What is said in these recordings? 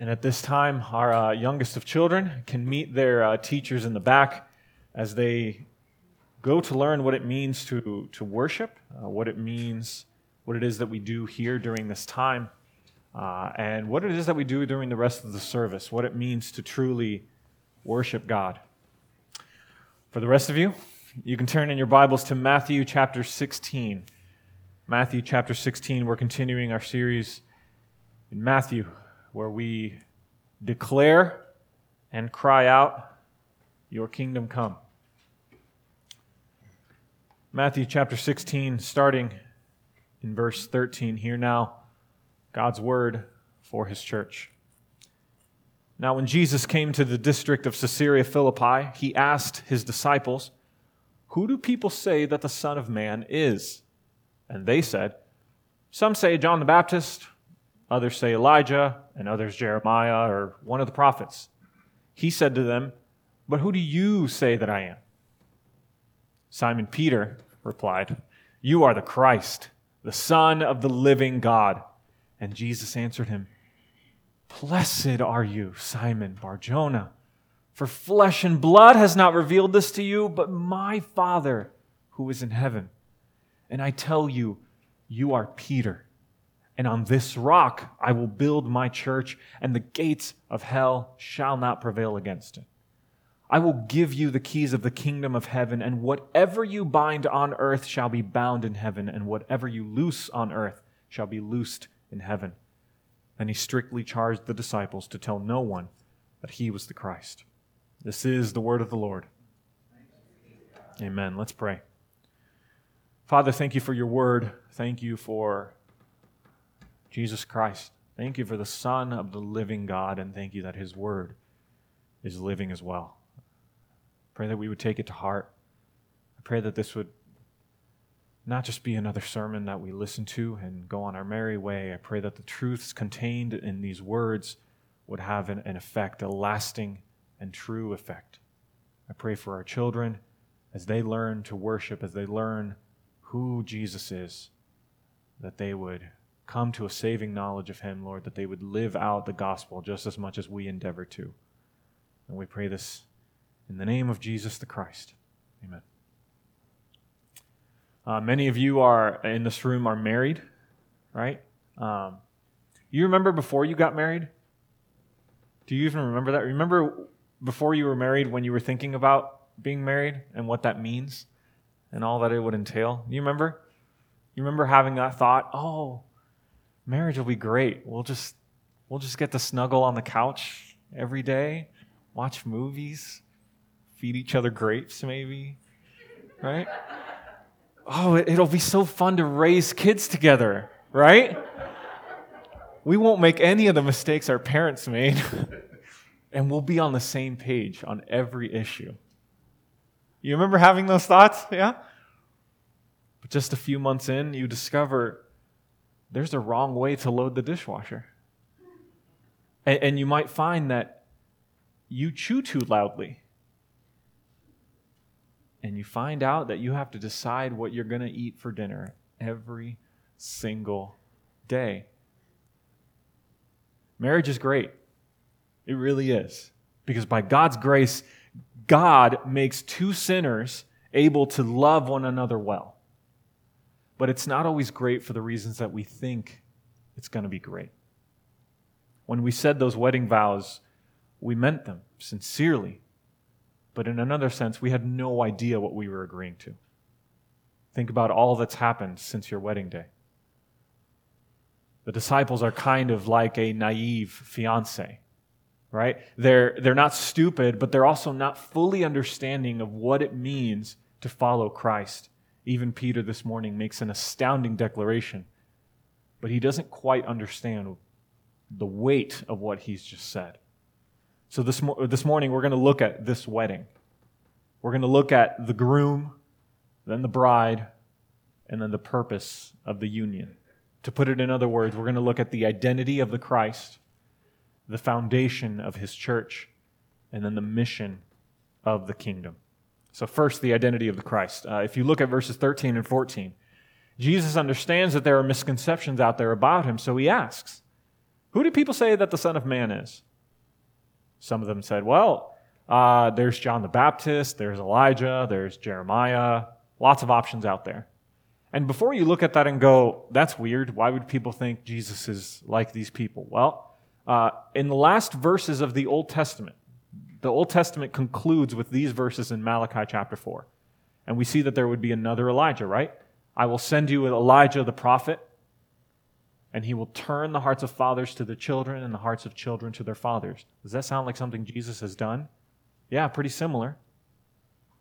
And at this time, our uh, youngest of children can meet their uh, teachers in the back as they go to learn what it means to, to worship, uh, what it means, what it is that we do here during this time, uh, and what it is that we do during the rest of the service, what it means to truly worship God. For the rest of you, you can turn in your Bibles to Matthew chapter 16. Matthew chapter 16, we're continuing our series in Matthew where we declare and cry out, Your kingdom come. Matthew chapter 16, starting in verse 13. Hear now God's word for his church. Now, when Jesus came to the district of Caesarea Philippi, he asked his disciples, Who do people say that the Son of Man is? And they said, Some say John the Baptist Others say Elijah, and others Jeremiah or one of the prophets. He said to them, But who do you say that I am? Simon Peter replied, You are the Christ, the Son of the living God. And Jesus answered him, Blessed are you, Simon Barjona, for flesh and blood has not revealed this to you, but my Father who is in heaven. And I tell you, you are Peter and on this rock I will build my church, and the gates of hell shall not prevail against it. I will give you the keys of the kingdom of heaven, and whatever you bind on earth shall be bound in heaven, and whatever you loose on earth shall be loosed in heaven. And he strictly charged the disciples to tell no one that he was the Christ. This is the word of the Lord. Amen. Let's pray. Father, thank you for your word. Thank you for Jesus Christ. Thank you for the Son of the living God, and thank you that His Word is living as well. Pray that we would take it to heart. I pray that this would not just be another sermon that we listen to and go on our merry way. I pray that the truths contained in these words would have an, an effect, a lasting and true effect. I pray for our children as they learn to worship, as they learn who Jesus is, that they would come to a saving knowledge of Him, Lord, that they would live out the gospel just as much as we endeavor to. And we pray this in the name of Jesus the Christ. Amen. Uh, many of you are in this room are married, right? Um, you remember before you got married? Do you even remember that? Remember before you were married when you were thinking about being married and what that means and all that it would entail? You remember? You remember having that thought, oh, marriage will be great. We'll just we'll just get to snuggle on the couch every day, watch movies, feed each other grapes maybe, right? Oh, it'll be so fun to raise kids together, right? We won't make any of the mistakes our parents made, and we'll be on the same page on every issue. You remember having those thoughts? Yeah? But just a few months in, you discover there's a wrong way to load the dishwasher. And, and you might find that you chew too loudly. And you find out that you have to decide what you're going to eat for dinner every single day. Marriage is great. It really is. Because by God's grace, God makes two sinners able to love one another well. But it's not always great for the reasons that we think it's going to be great. When we said those wedding vows, we meant them sincerely. But in another sense, we had no idea what we were agreeing to. Think about all that's happened since your wedding day. The disciples are kind of like a naive fiance, right? They're, they're not stupid, but they're also not fully understanding of what it means to follow Christ even Peter this morning makes an astounding declaration, but he doesn't quite understand the weight of what he's just said. So this, mo- this morning, we're going to look at this wedding. We're going to look at the groom, then the bride, and then the purpose of the union. To put it in other words, we're going to look at the identity of the Christ, the foundation of his church, and then the mission of the kingdom. So, first, the identity of the Christ. Uh, if you look at verses 13 and 14, Jesus understands that there are misconceptions out there about him, so he asks, Who do people say that the Son of Man is? Some of them said, well, uh, there's John the Baptist, there's Elijah, there's Jeremiah, lots of options out there. And before you look at that and go, that's weird, why would people think Jesus is like these people? Well, uh, in the last verses of the Old Testament, the Old Testament concludes with these verses in Malachi chapter 4. And we see that there would be another Elijah, right? I will send you Elijah the prophet, and he will turn the hearts of fathers to their children and the hearts of children to their fathers. Does that sound like something Jesus has done? Yeah, pretty similar.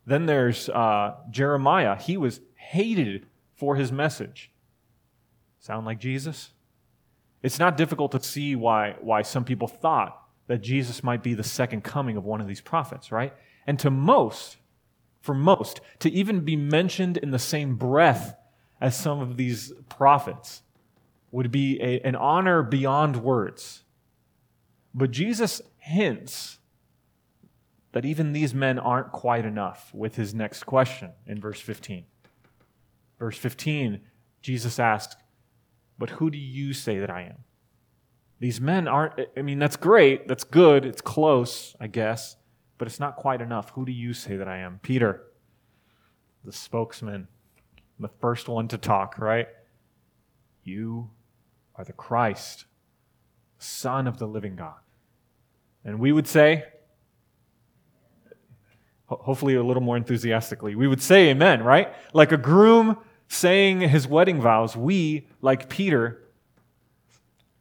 Then there's uh, Jeremiah. He was hated for his message. Sound like Jesus? It's not difficult to see why, why some people thought that Jesus might be the second coming of one of these prophets, right? And to most, for most, to even be mentioned in the same breath as some of these prophets would be a, an honor beyond words. But Jesus hints that even these men aren't quite enough with his next question in verse 15. Verse 15, Jesus asks, But who do you say that I am? These men aren't, I mean, that's great, that's good, it's close, I guess, but it's not quite enough. Who do you say that I am? Peter, the spokesman, the first one to talk, right? You are the Christ, Son of the living God. And we would say, hopefully a little more enthusiastically, we would say amen, right? Like a groom saying his wedding vows, we, like Peter,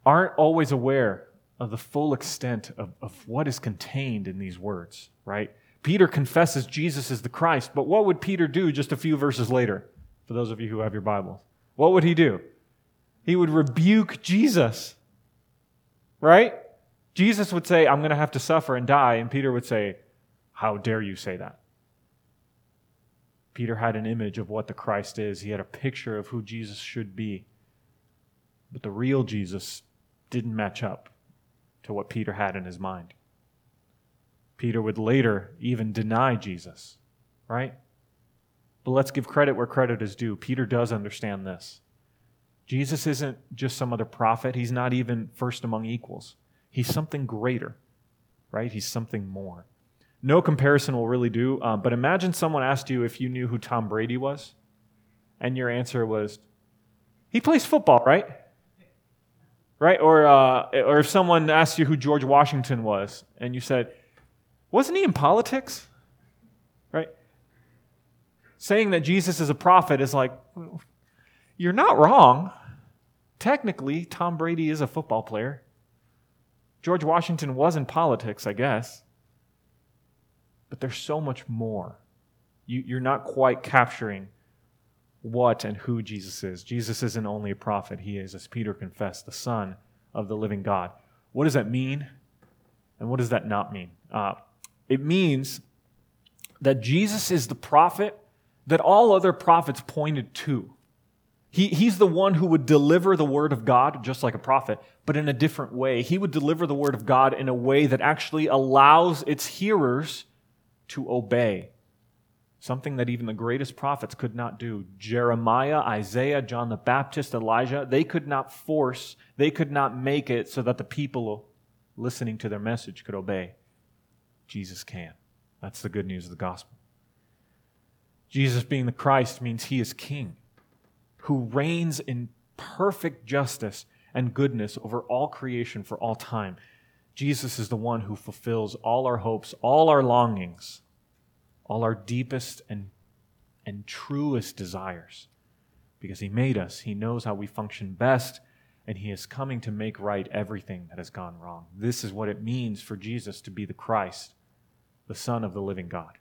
aren't always aware of the full extent of, of what is contained in these words, right? Peter confesses Jesus is the Christ, but what would Peter do just a few verses later? For those of you who have your Bibles, what would he do? He would rebuke Jesus, right? Jesus would say, I'm going to have to suffer and die, and Peter would say, How dare you say that? Peter had an image of what the Christ is, he had a picture of who Jesus should be. But the real Jesus didn't match up to what Peter had in his mind. Peter would later even deny Jesus, right? But let's give credit where credit is due. Peter does understand this. Jesus isn't just some other prophet, he's not even first among equals. He's something greater, right? He's something more. No comparison will really do, um, but imagine someone asked you if you knew who Tom Brady was, and your answer was, he plays football, right? Right? Or, uh, or if someone asked you who George Washington was, and you said, wasn't he in politics? Right? Saying that Jesus is a prophet is like, you're not wrong. Technically, Tom Brady is a football player. George Washington was in politics, I guess. But there's so much more. You, you're not quite capturing what and who Jesus is. Jesus isn't only a prophet, he is, as Peter confessed, the Son of the living God. What does that mean? And what does that not mean? Uh, it means that Jesus is the prophet that all other prophets pointed to. He, he's the one who would deliver the word of God just like a prophet, but in a different way. He would deliver the word of God in a way that actually allows its hearers to obey. Something that even the greatest prophets could not do. Jeremiah, Isaiah, John the Baptist, Elijah, they could not force, they could not make it so that the people listening to their message could obey. Jesus can. That's the good news of the gospel. Jesus being the Christ means he is king who reigns in perfect justice and goodness over all creation for all time. Jesus is the one who fulfills all our hopes, all our longings, all our deepest and, and truest desires. Because he made us, he knows how we function best, and he is coming to make right everything that has gone wrong. This is what it means for Jesus to be the Christ, the Son of the living God.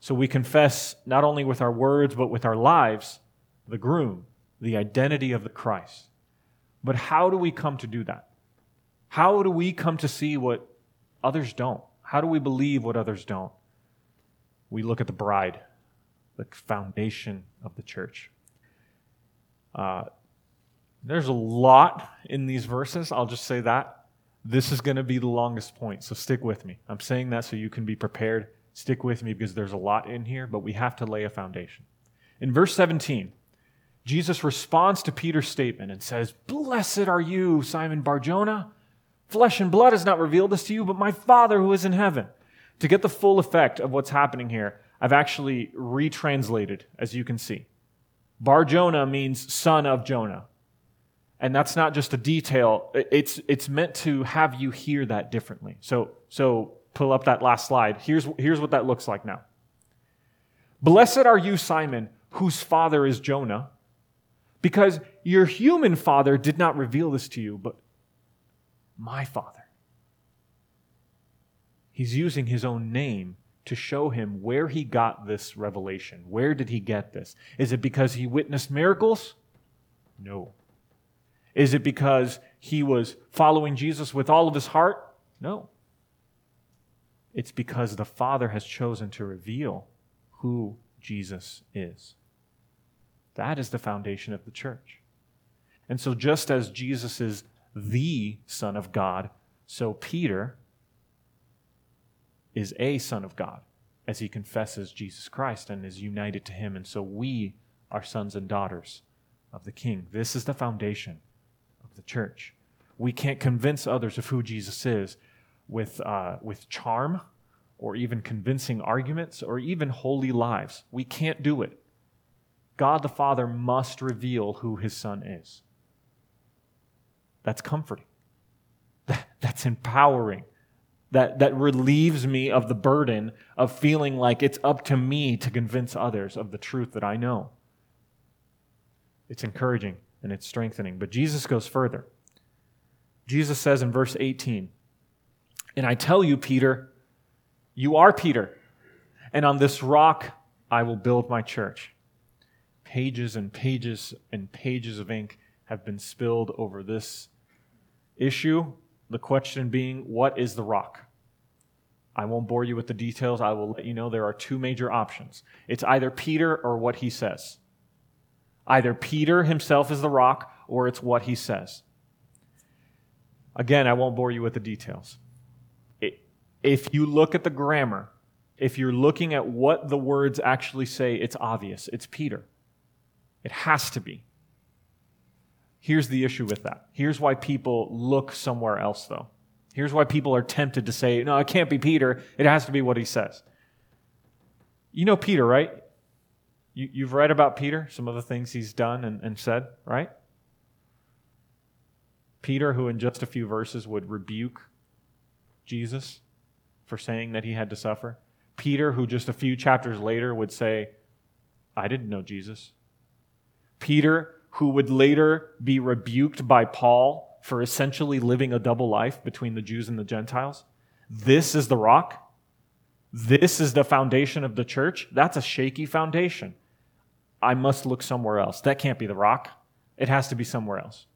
So we confess not only with our words, but with our lives, the groom, the identity of the Christ. But how do we come to do that? How do we come to see what others don't? How do we believe what others don't? We look at the bride, the foundation of the church. Uh, there's a lot in these verses. I'll just say that. This is going to be the longest point, so stick with me. I'm saying that so you can be prepared. Stick with me because there's a lot in here, but we have to lay a foundation. In verse 17, Jesus responds to Peter's statement and says, Blessed are you, Simon Barjona. Flesh and blood has not revealed this to you, but my Father who is in heaven. To get the full effect of what's happening here, I've actually retranslated, as you can see. Bar Jonah means son of Jonah. And that's not just a detail, it's, it's meant to have you hear that differently. So, so pull up that last slide. Here's, here's what that looks like now. Blessed are you, Simon, whose father is Jonah, because your human father did not reveal this to you, but my father. He's using his own name to show him where he got this revelation. Where did he get this? Is it because he witnessed miracles? No. Is it because he was following Jesus with all of his heart? No. It's because the Father has chosen to reveal who Jesus is. That is the foundation of the church. And so, just as Jesus is the Son of God, so Peter is a Son of God as he confesses Jesus Christ and is united to him. And so, we are sons and daughters of the King. This is the foundation of the church. We can't convince others of who Jesus is with, uh, with charm or even convincing arguments or even holy lives. We can't do it. God the Father must reveal who his Son is. That's comforting. That's empowering. That, that relieves me of the burden of feeling like it's up to me to convince others of the truth that I know. It's encouraging and it's strengthening. But Jesus goes further. Jesus says in verse 18, And I tell you, Peter, you are Peter, and on this rock I will build my church. Pages and pages and pages of ink have been spilled over this issue. The question being, what is the rock? I won't bore you with the details. I will let you know there are two major options. It's either Peter or what he says. Either Peter himself is the rock or it's what he says. Again, I won't bore you with the details. If you look at the grammar, if you're looking at what the words actually say, it's obvious. It's Peter. It has to be. Here's the issue with that. Here's why people look somewhere else, though. Here's why people are tempted to say, no, it can't be Peter. It has to be what he says. You know Peter, right? You, have read about Peter, some of the things he's done and, and said, right? Peter, who in just a few verses would rebuke Jesus for saying that he had to suffer. Peter, who just a few chapters later would say, I didn't know Jesus. Peter, who would later be rebuked by Paul for essentially living a double life between the Jews and the Gentiles. This is the rock. This is the foundation of the church. That's a shaky foundation. I must look somewhere else. That can't be the rock. It has to be somewhere else.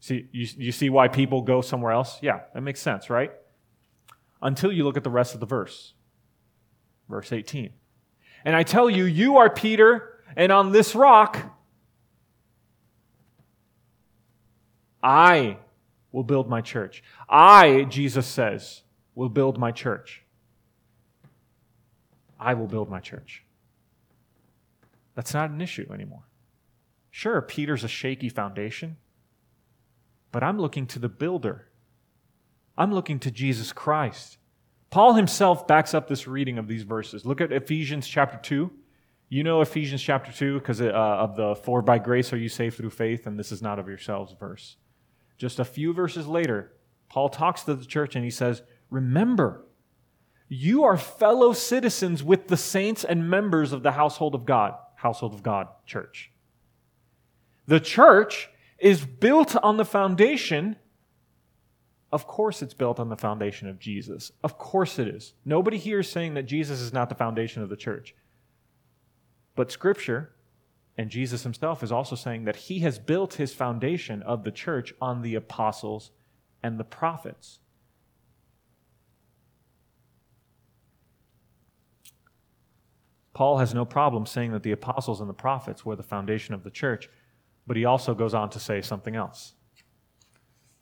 See, you, you see why people go somewhere else? Yeah, that makes sense, right? Until you look at the rest of the verse. Verse 18. And I tell you, you are Peter, and on this rock I will build my church. I, Jesus says, will build my church. I will build my church. That's not an issue anymore. Sure, Peter's a shaky foundation, but I'm looking to the builder. I'm looking to Jesus Christ. Paul himself backs up this reading of these verses. Look at Ephesians chapter 2. You know Ephesians chapter 2 because uh, of the for by grace are you saved through faith, and this is not of yourselves verse. Just a few verses later, Paul talks to the church and he says, Remember, you are fellow citizens with the saints and members of the household of God household of God church. The church is built on the foundation. Of course, it's built on the foundation of Jesus. Of course, it is. Nobody here is saying that Jesus is not the foundation of the church. But Scripture and Jesus himself is also saying that he has built his foundation of the church on the apostles and the prophets. Paul has no problem saying that the apostles and the prophets were the foundation of the church, but he also goes on to say something else.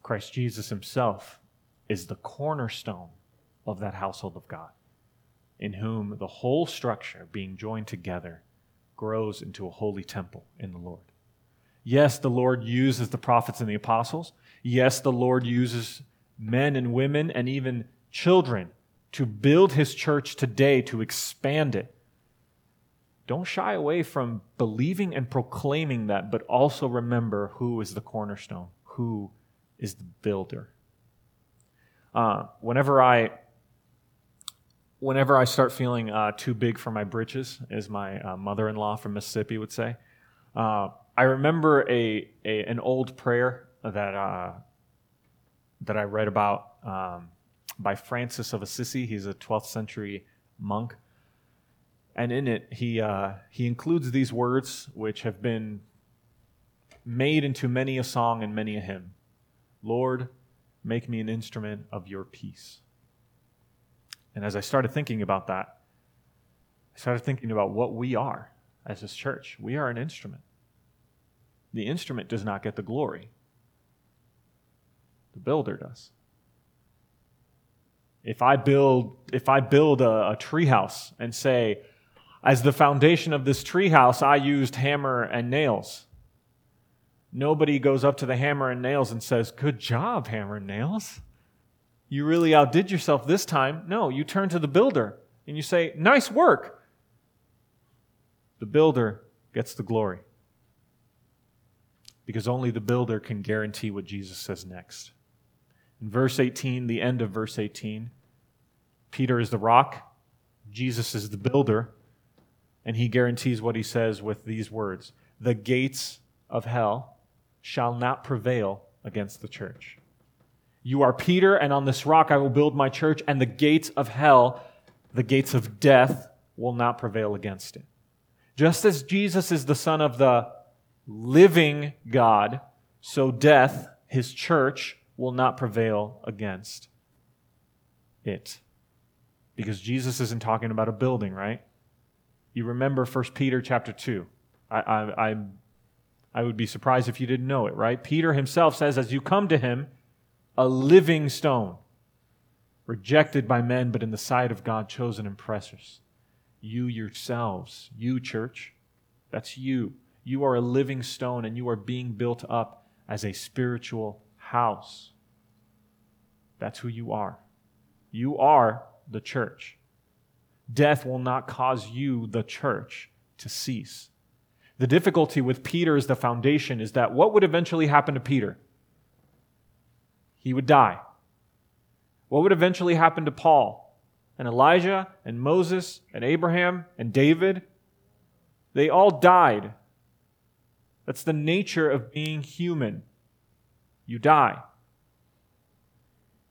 Christ Jesus himself is the cornerstone of that household of God, in whom the whole structure, being joined together, grows into a holy temple in the Lord. Yes, the Lord uses the prophets and the apostles. Yes, the Lord uses men and women and even children to build his church today, to expand it. Don't shy away from believing and proclaiming that, but also remember who is the cornerstone, who is the builder. Uh, whenever I whenever I start feeling uh, too big for my britches, as my uh, mother-in-law from Mississippi would say, uh, I remember a, a, an old prayer that uh, that I read about um, by Francis of Assisi. He's a 12th century monk, and in it he uh, he includes these words which have been made into many a song and many a hymn. Lord, make me an instrument of your peace. And as I started thinking about that, I started thinking about what we are as this church. We are an instrument. The instrument does not get the glory, the builder does. If I build, if I build a, a treehouse and say, as the foundation of this treehouse, I used hammer and nails. Nobody goes up to the hammer and nails and says, Good job, hammer and nails. You really outdid yourself this time. No, you turn to the builder and you say, Nice work. The builder gets the glory because only the builder can guarantee what Jesus says next. In verse 18, the end of verse 18, Peter is the rock, Jesus is the builder, and he guarantees what he says with these words The gates of hell shall not prevail against the church. You are Peter, and on this rock I will build my church, and the gates of hell, the gates of death, will not prevail against it. Just as Jesus is the Son of the living God, so death, his church, will not prevail against it. Because Jesus isn't talking about a building, right? You remember 1 Peter chapter 2. I, I, I, I would be surprised if you didn't know it, right? Peter himself says, as you come to him, a living stone, rejected by men, but in the sight of God, chosen and precious. You yourselves, you church, that's you, you are a living stone and you are being built up as a spiritual house. That's who you are. You are the church. Death will not cause you, the church, to cease. The difficulty with Peter as the foundation is that what would eventually happen to Peter? He would die. What would eventually happen to Paul and Elijah and Moses and Abraham and David? They all died that's the nature of being human. You die.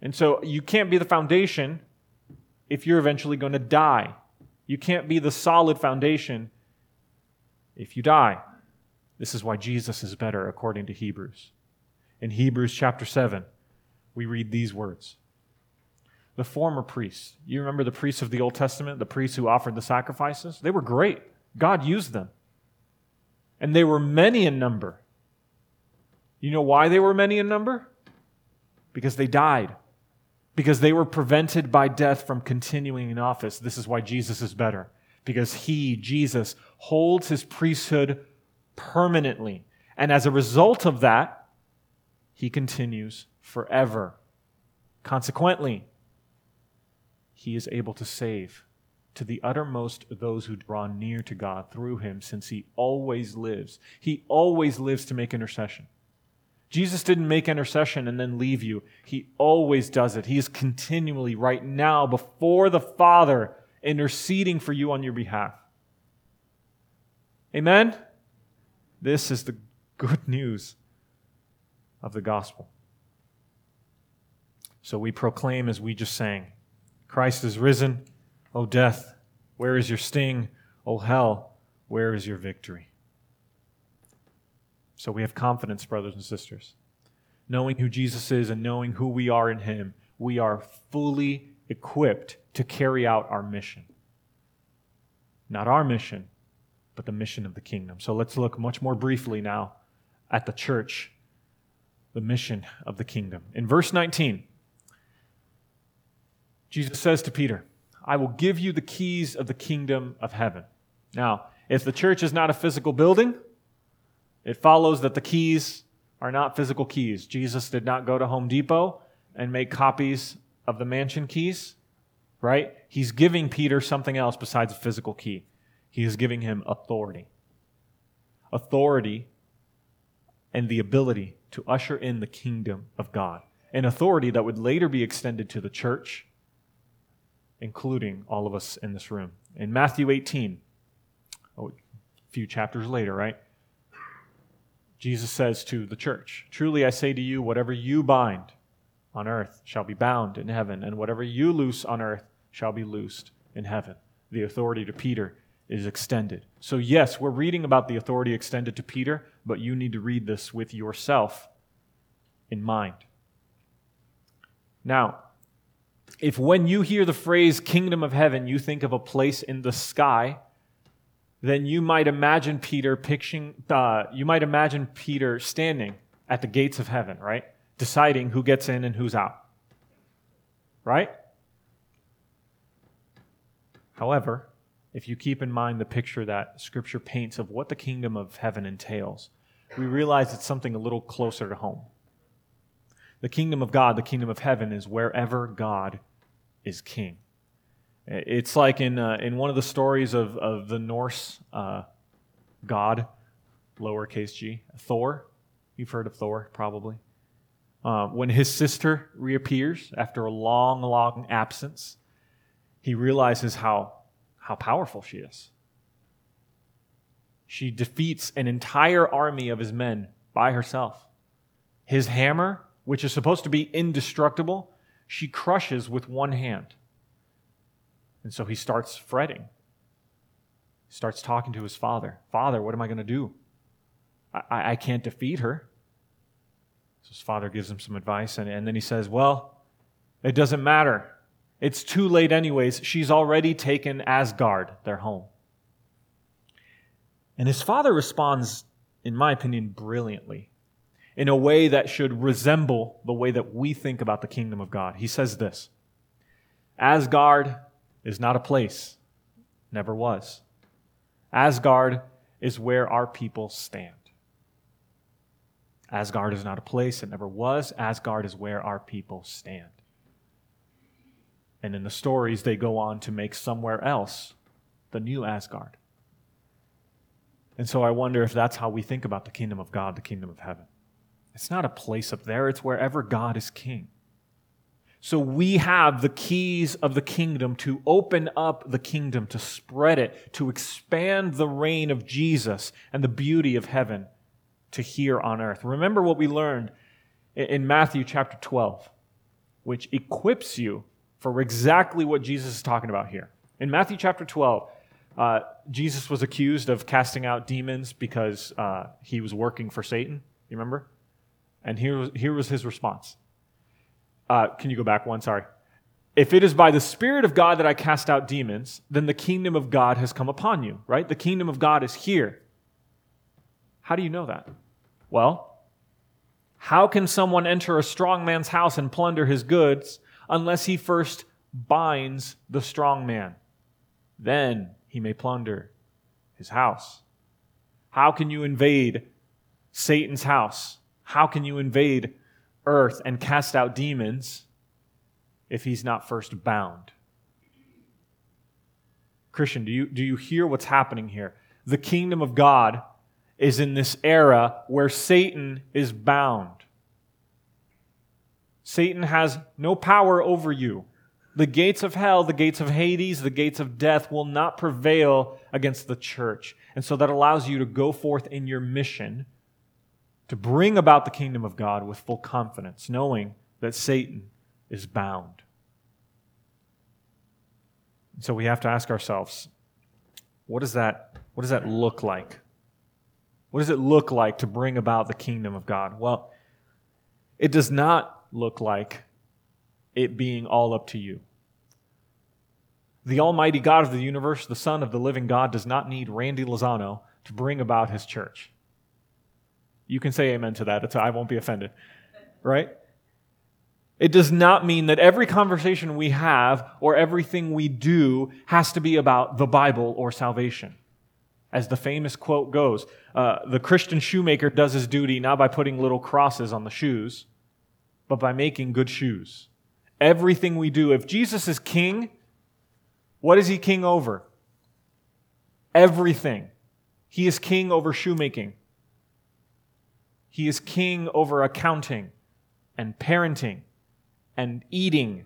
And so you can't be the foundation if you're eventually going to die. You can't be the solid foundation if you die. This is why Jesus is better, according to Hebrews. In Hebrews chapter 7, we read these words The former priests, you remember the priests of the Old Testament, the priests who offered the sacrifices? They were great. God used them and they were many in number. You know why they were many in number? Because they died. Because they were prevented by death from continuing in office. This is why Jesus is better. Because he, Jesus, holds his priesthood permanently. And as a result of that, he continues forever. Consequently, he is able to save to the uttermost those who draw near to God through him, since he always lives. He always lives to make intercession. Jesus didn't make intercession and then leave you. He always does it. He is continually, right now, before the Father, interceding for you on your behalf. Amen? This is the good news of the gospel. So we proclaim as we just sang Christ is risen. O death, where is your sting? O hell, where is your victory? So we have confidence, brothers and sisters. Knowing who Jesus is and knowing who we are in Him, we are fully equipped to carry out our mission. Not our mission, but the mission of the kingdom. So let's look much more briefly now at the church, the mission of the kingdom. In verse 19, Jesus says to Peter, I will give you the keys of the kingdom of heaven. Now, If the church is not a physical building, it follows that the keys are not physical keys. Jesus did not go to Home Depot and make copies of the mansion keys, right? He's giving Peter something else besides a physical key. He is giving him authority. Authority and the ability to usher in the kingdom of God. An authority that would later be extended to the church, including all of us in this room. In Matthew 18, a few chapters later, right? Jesus says to the church, Truly I say to you, whatever you bind on earth shall be bound in heaven, and whatever you loose on earth shall be loosed in heaven. The authority to Peter is extended. So, yes, we're reading about the authority extended to Peter, but you need to read this with yourself in mind. Now, if when you hear the phrase kingdom of heaven, you think of a place in the sky, then you might imagine Peter picturing, uh, you might imagine Peter standing at the gates of heaven, right? Deciding who gets in and who's out. Right? However, if you keep in mind the picture that Scripture paints of what the kingdom of heaven entails, we realize it's something a little closer to home. The kingdom of God, the kingdom of heaven, is wherever God is king. It's like in, uh, in one of the stories of, of the Norse uh, god, lowercase g, Thor. You've heard of Thor, probably. Uh, when his sister reappears after a long, long absence, he realizes how, how powerful she is. She defeats an entire army of his men by herself. His hammer, which is supposed to be indestructible, she crushes with one hand. And so he starts fretting. He starts talking to his father Father, what am I going to do? I, I can't defeat her. So his father gives him some advice, and, and then he says, Well, it doesn't matter. It's too late, anyways. She's already taken Asgard, their home. And his father responds, in my opinion, brilliantly, in a way that should resemble the way that we think about the kingdom of God. He says this Asgard is not a place, never was. Asgard is where our people stand. Asgard is not a place, it never was. Asgard is where our people stand. And in the stories, they go on to make somewhere else the new Asgard. And so I wonder if that's how we think about the kingdom of God, the kingdom of heaven. It's not a place up there, it's wherever God is king. So we have the keys of the kingdom to open up the kingdom, to spread it, to expand the reign of Jesus and the beauty of heaven to here on earth. Remember what we learned in Matthew chapter 12, which equips you for exactly what Jesus is talking about here. In Matthew chapter 12, uh, Jesus was accused of casting out demons because uh, he was working for Satan. You remember? And here was, here was his response. Uh, can you go back one? Sorry. If it is by the Spirit of God that I cast out demons, then the kingdom of God has come upon you, right? The kingdom of God is here. How do you know that? Well, how can someone enter a strong man's house and plunder his goods unless he first binds the strong man. Then he may plunder his house. How can you invade Satan's house? How can you invade earth and cast out demons if he's not first bound? Christian, do you, do you hear what's happening here? The kingdom of God is in this era where Satan is bound. Satan has no power over you. The gates of hell, the gates of Hades, the gates of death will not prevail against the church. And so that allows you to go forth in your mission to bring about the kingdom of God with full confidence, knowing that Satan is bound. So we have to ask ourselves, what does that, what does that look like? What does it look like to bring about the kingdom of God? Well, it does not look like it being all up to you. The Almighty God of the universe, the Son of the living God, does not need Randy Lozano to bring about his church. You can say amen to that. I won't be offended. Right? It does not mean that every conversation we have or everything we do has to be about the Bible or salvation. As the famous quote goes, uh, the Christian shoemaker does his duty not by putting little crosses on the shoes, but by making good shoes. Everything we do, if Jesus is king, what is he king over? Everything. He is king over shoemaking. He is king over accounting and parenting and eating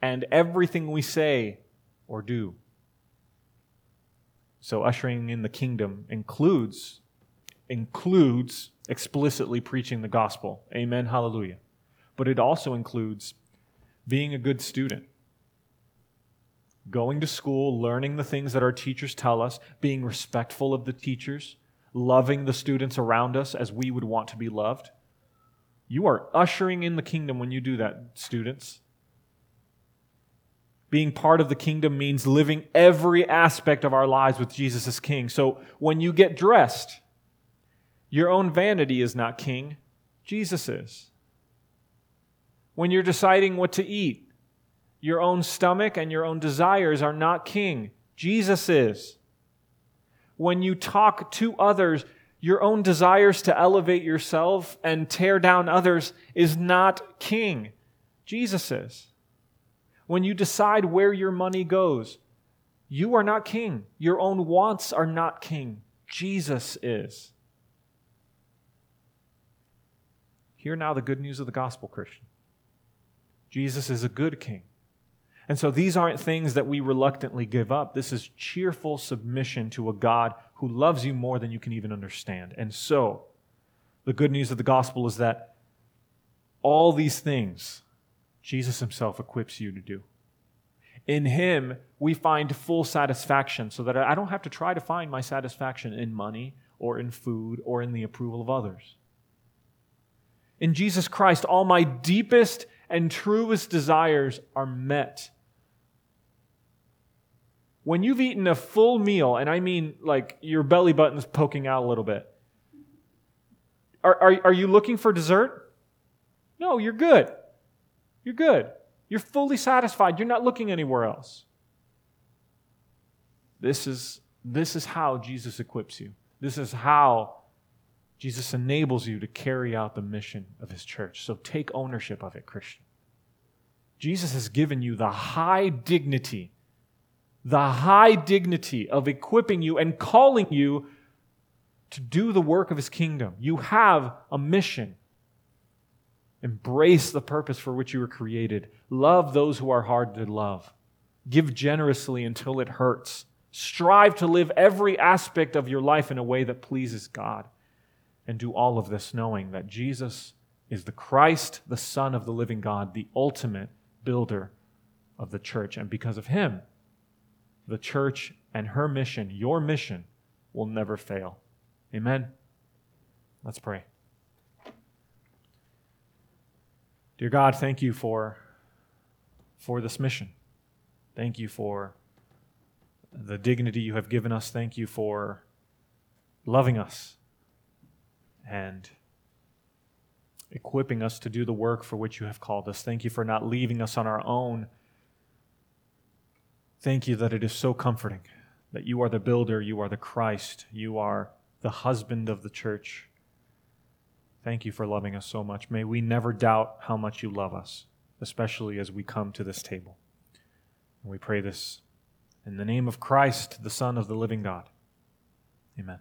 and everything we say or do. So ushering in the kingdom includes includes explicitly preaching the gospel. Amen. Hallelujah. But it also includes being a good student. Going to school, learning the things that our teachers tell us, being respectful of the teachers, loving the students around us as we would want to be loved. You are ushering in the kingdom when you do that, students. Being part of the kingdom means living every aspect of our lives with Jesus as king. So when you get dressed, your own vanity is not king, Jesus is. When you're deciding what to eat, your own stomach and your own desires are not king, Jesus is. When you talk to others, your own desires to elevate yourself and tear down others is not king, Jesus is when you decide where your money goes, you are not king. Your own wants are not king. Jesus is. Hear now the good news of the gospel, Christian. Jesus is a good king. And so these aren't things that we reluctantly give up. This is cheerful submission to a God who loves you more than you can even understand. And so, the good news of the gospel is that all these things Jesus himself equips you to do. In him, we find full satisfaction so that I don't have to try to find my satisfaction in money or in food or in the approval of others. In Jesus Christ, all my deepest and truest desires are met. When you've eaten a full meal, and I mean like your belly button's poking out a little bit, are, are, are you looking for dessert? No, you're good. You're good. You're fully satisfied. You're not looking anywhere else. This is, this is how Jesus equips you. This is how Jesus enables you to carry out the mission of his church. So take ownership of it, Christian. Jesus has given you the high dignity, the high dignity of equipping you and calling you to do the work of his kingdom. You have a mission. Embrace the purpose for which you were created. Love those who are hard to love. Give generously until it hurts. Strive to live every aspect of your life in a way that pleases God. And do all of this knowing that Jesus is the Christ, the Son of the living God, the ultimate builder of the church. And because of him, the church and her mission, your mission, will never fail. Amen. Let's pray. Dear God, thank you for, for this mission. Thank you for the dignity you have given us. Thank you for loving us and equipping us to do the work for which you have called us. Thank you for not leaving us on our own. Thank you that it is so comforting that you are the builder, you are the Christ, you are the husband of the church. Thank you for loving us so much. May we never doubt how much you love us, especially as we come to this table. And we pray this in the name of Christ, the Son of the living God. Amen.